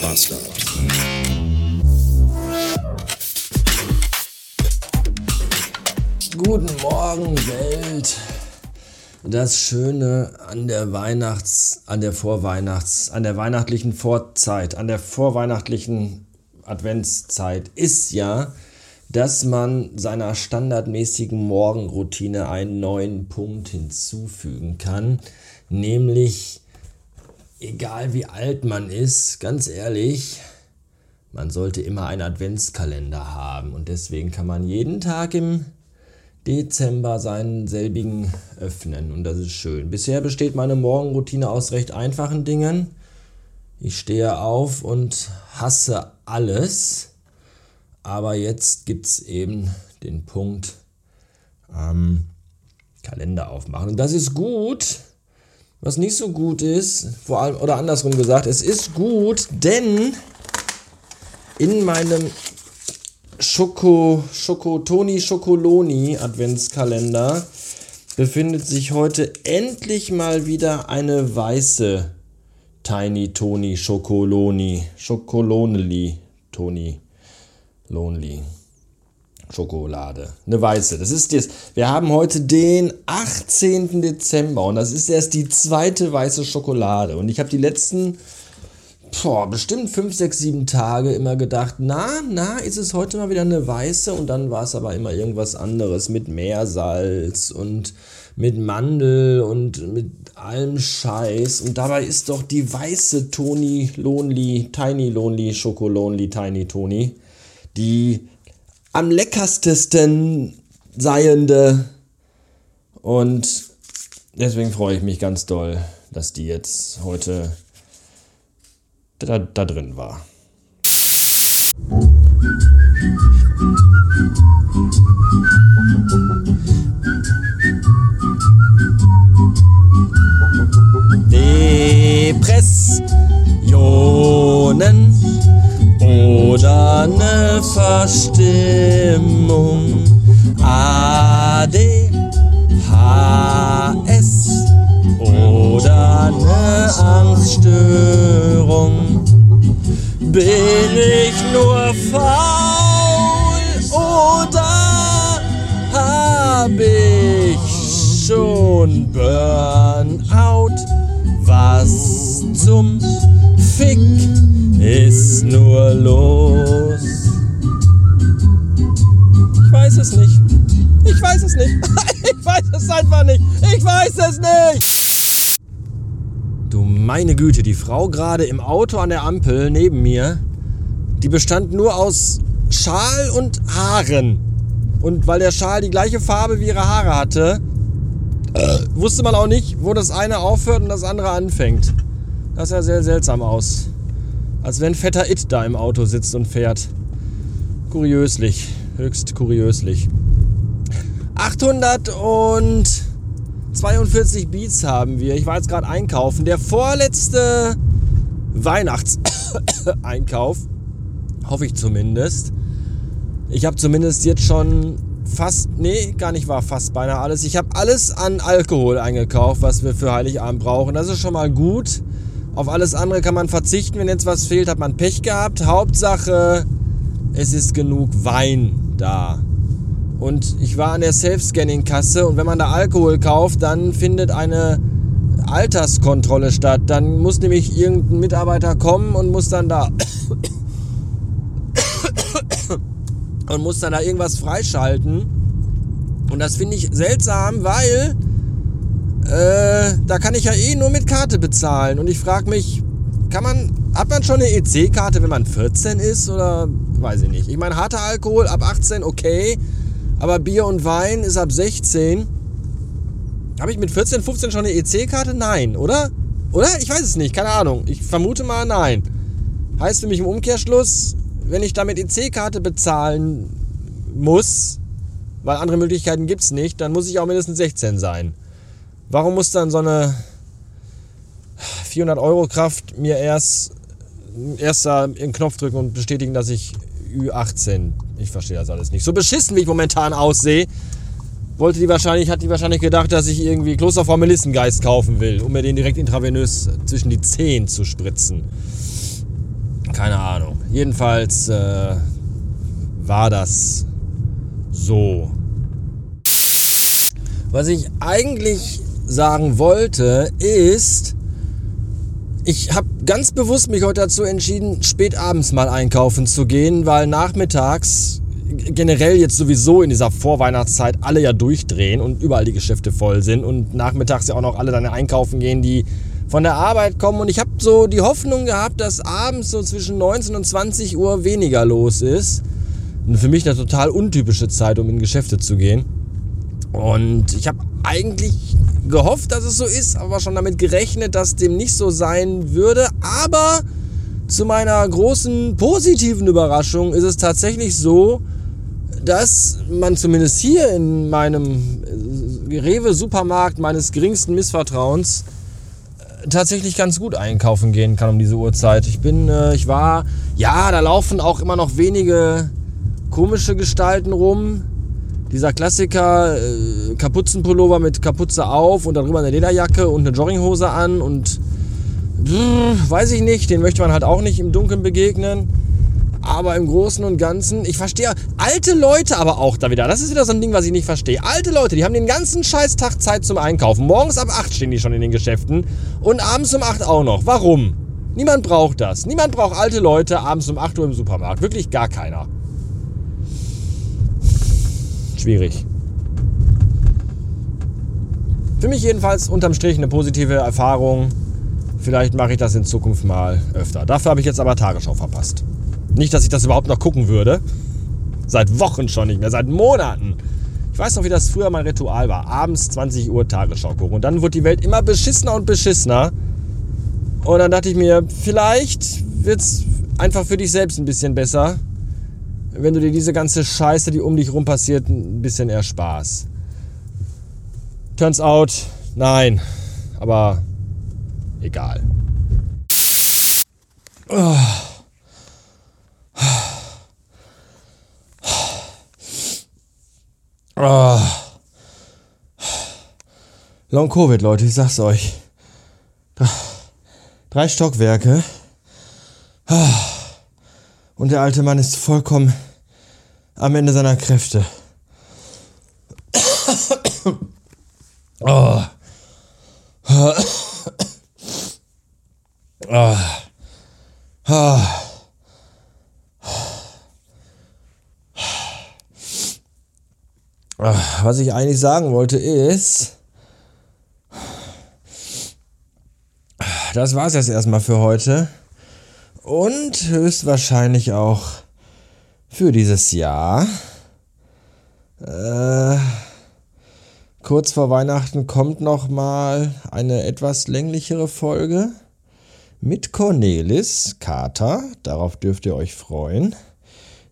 Bastard. Guten Morgen, Welt. Das Schöne an der Weihnachts-, an der Vorweihnachts-, an der weihnachtlichen Vorzeit, an der vorweihnachtlichen Adventszeit ist ja, dass man seiner standardmäßigen Morgenroutine einen neuen Punkt hinzufügen kann, nämlich egal wie alt man ist, ganz ehrlich, man sollte immer einen Adventskalender haben und deswegen kann man jeden Tag im Dezember seinen selbigen öffnen und das ist schön. Bisher besteht meine Morgenroutine aus recht einfachen Dingen. Ich stehe auf und hasse alles, aber jetzt gibt es eben den Punkt ähm, Kalender aufmachen und das ist gut. Was nicht so gut ist, vor allem oder andersrum gesagt, es ist gut, denn in meinem Schoko, Schokotoni Schokoloni Adventskalender befindet sich heute endlich mal wieder eine weiße Tiny Toni Schokoloni, Schokoloneli Toni Lonely. Schokolade. Eine weiße. Das ist jetzt. Wir haben heute den 18. Dezember und das ist erst die zweite weiße Schokolade. Und ich habe die letzten boah, bestimmt 5, 6, 7 Tage immer gedacht, na, na, ist es heute mal wieder eine weiße und dann war es aber immer irgendwas anderes mit Meersalz und mit Mandel und mit allem Scheiß und dabei ist doch die weiße Tony Lonely, Tiny Lonely, Schokolonely, Tiny Tony, die am leckerstesten seiende und deswegen freue ich mich ganz doll, dass die jetzt heute da, da drin war. Depressionen ne Verstimmung. ADHS oder ne Angststörung. Bin ich nur faul oder hab ich schon Burnout? Was zum Fick ist nur los? Weiß es nicht. Ich weiß es nicht. Ich weiß es einfach nicht. Ich weiß es nicht. Du meine Güte, die Frau gerade im Auto an der Ampel neben mir, die bestand nur aus Schal und Haaren. Und weil der Schal die gleiche Farbe wie ihre Haare hatte, äh, wusste man auch nicht, wo das eine aufhört und das andere anfängt. Das sah sehr seltsam aus. Als wenn fetter It da im Auto sitzt und fährt. Kuriöslich. Höchst kuriöslich. 800 und 42 Beats haben wir. Ich war jetzt gerade einkaufen. Der vorletzte Weihnachtseinkauf. Hoffe ich zumindest. Ich habe zumindest jetzt schon fast, nee, gar nicht wahr, fast beinahe alles. Ich habe alles an Alkohol eingekauft, was wir für Heiligabend brauchen. Das ist schon mal gut. Auf alles andere kann man verzichten. Wenn jetzt was fehlt, hat man Pech gehabt. Hauptsache, es ist genug Wein da. Und ich war an der Self-Scanning-Kasse und wenn man da Alkohol kauft, dann findet eine Alterskontrolle statt. Dann muss nämlich irgendein Mitarbeiter kommen und muss dann da und muss dann da irgendwas freischalten. Und das finde ich seltsam, weil äh, da kann ich ja eh nur mit Karte bezahlen. Und ich frage mich, kann man, hat man schon eine EC-Karte, wenn man 14 ist oder weiß ich nicht. Ich meine, harter Alkohol ab 18 okay, aber Bier und Wein ist ab 16. Habe ich mit 14, 15 schon eine EC-Karte? Nein, oder? Oder? Ich weiß es nicht, keine Ahnung. Ich vermute mal nein. Heißt für mich im Umkehrschluss, wenn ich damit EC-Karte bezahlen muss, weil andere Möglichkeiten gibt es nicht, dann muss ich auch mindestens 16 sein. Warum muss dann so eine 400 Euro Kraft mir erst, erst da einen Knopf drücken und bestätigen, dass ich Ü18 ich verstehe das alles nicht. So beschissen, wie ich momentan aussehe, wollte die wahrscheinlich, hat die wahrscheinlich gedacht, dass ich irgendwie Klosterformelistengeist kaufen will, um mir den direkt intravenös zwischen die Zehen zu spritzen. Keine Ahnung. Jedenfalls äh, war das so. Was ich eigentlich sagen wollte, ist, ich habe ganz bewusst mich heute dazu entschieden, spät abends mal einkaufen zu gehen, weil nachmittags generell jetzt sowieso in dieser Vorweihnachtszeit alle ja durchdrehen und überall die Geschäfte voll sind und nachmittags ja auch noch alle dann einkaufen gehen, die von der Arbeit kommen. Und ich habe so die Hoffnung gehabt, dass abends so zwischen 19 und 20 Uhr weniger los ist. Und für mich eine total untypische Zeit, um in Geschäfte zu gehen. Und ich habe eigentlich gehofft, dass es so ist, aber schon damit gerechnet, dass dem nicht so sein würde. Aber zu meiner großen positiven Überraschung ist es tatsächlich so, dass man zumindest hier in meinem Rewe-Supermarkt meines geringsten Missvertrauens äh, tatsächlich ganz gut einkaufen gehen kann um diese Uhrzeit. Ich bin, äh, ich war, ja, da laufen auch immer noch wenige komische Gestalten rum. Dieser Klassiker, äh, Kapuzenpullover mit Kapuze auf und darüber eine Lederjacke und eine Jogginghose an und pff, weiß ich nicht, den möchte man halt auch nicht im Dunkeln begegnen. Aber im Großen und Ganzen, ich verstehe alte Leute aber auch da wieder. Das ist wieder so ein Ding, was ich nicht verstehe. Alte Leute, die haben den ganzen Scheißtag Zeit zum Einkaufen. Morgens ab 8 stehen die schon in den Geschäften und abends um 8 auch noch. Warum? Niemand braucht das. Niemand braucht alte Leute abends um 8 Uhr im Supermarkt. Wirklich gar keiner. Schwierig. Für mich jedenfalls unterm Strich eine positive Erfahrung. Vielleicht mache ich das in Zukunft mal öfter. Dafür habe ich jetzt aber Tagesschau verpasst. Nicht, dass ich das überhaupt noch gucken würde. Seit Wochen schon nicht mehr, seit Monaten. Ich weiß noch, wie das früher mein Ritual war. Abends 20 Uhr Tagesschau gucken. Und dann wurde die Welt immer beschissener und beschissener. Und dann dachte ich mir, vielleicht wird es einfach für dich selbst ein bisschen besser, wenn du dir diese ganze Scheiße, die um dich rum passiert, ein bisschen ersparst. Turns out, nein. Aber egal. Oh. Oh. Long Covid, Leute, ich sag's euch. Drei Stockwerke. Und der alte Mann ist vollkommen am Ende seiner Kräfte. Oh. Oh. Oh. Was ich eigentlich sagen wollte ist, das war's jetzt erstmal für heute. Und höchstwahrscheinlich auch für dieses Jahr. Äh, kurz vor Weihnachten kommt noch mal eine etwas länglichere Folge mit Cornelis Kater. Darauf dürft ihr euch freuen.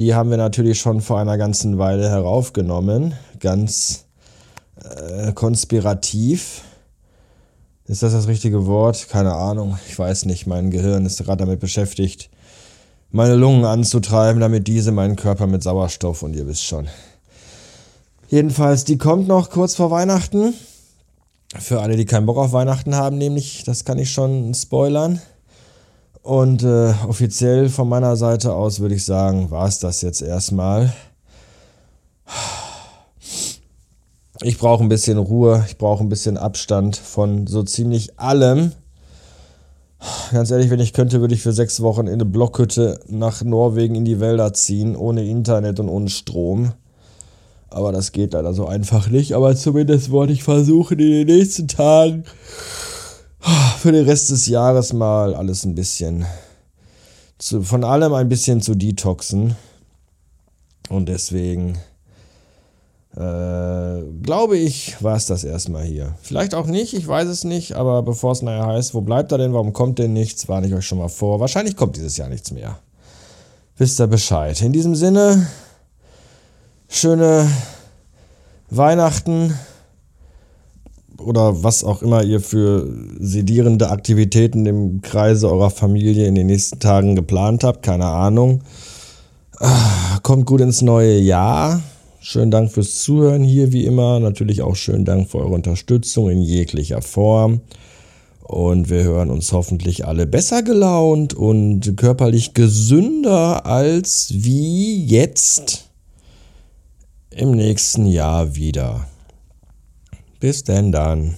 Die haben wir natürlich schon vor einer ganzen Weile heraufgenommen. Ganz äh, konspirativ. Ist das das richtige Wort? Keine Ahnung. Ich weiß nicht. Mein Gehirn ist gerade damit beschäftigt, meine Lungen anzutreiben, damit diese meinen Körper mit Sauerstoff und ihr wisst schon. Jedenfalls, die kommt noch kurz vor Weihnachten. Für alle, die keinen Bock auf Weihnachten haben, nämlich, das kann ich schon spoilern. Und äh, offiziell von meiner Seite aus würde ich sagen, war es das jetzt erstmal. Ich brauche ein bisschen Ruhe, ich brauche ein bisschen Abstand von so ziemlich allem. Ganz ehrlich, wenn ich könnte, würde ich für sechs Wochen in eine Blockhütte nach Norwegen in die Wälder ziehen, ohne Internet und ohne Strom. Aber das geht leider so einfach nicht. Aber zumindest wollte ich versuchen, in den nächsten Tagen für den Rest des Jahres mal alles ein bisschen zu, von allem ein bisschen zu detoxen. Und deswegen äh, glaube ich, war es das erstmal hier. Vielleicht auch nicht, ich weiß es nicht, aber bevor es nachher heißt, wo bleibt er denn, warum kommt denn nichts, warne ich euch schon mal vor. Wahrscheinlich kommt dieses Jahr nichts mehr. Wisst ihr Bescheid. In diesem Sinne, schöne Weihnachten oder was auch immer ihr für sedierende Aktivitäten im Kreise eurer Familie in den nächsten Tagen geplant habt, keine Ahnung. Ah, kommt gut ins neue Jahr. Schönen Dank fürs Zuhören hier wie immer. Natürlich auch schönen Dank für eure Unterstützung in jeglicher Form. Und wir hören uns hoffentlich alle besser gelaunt und körperlich gesünder als wie jetzt im nächsten Jahr wieder. Bis denn dann.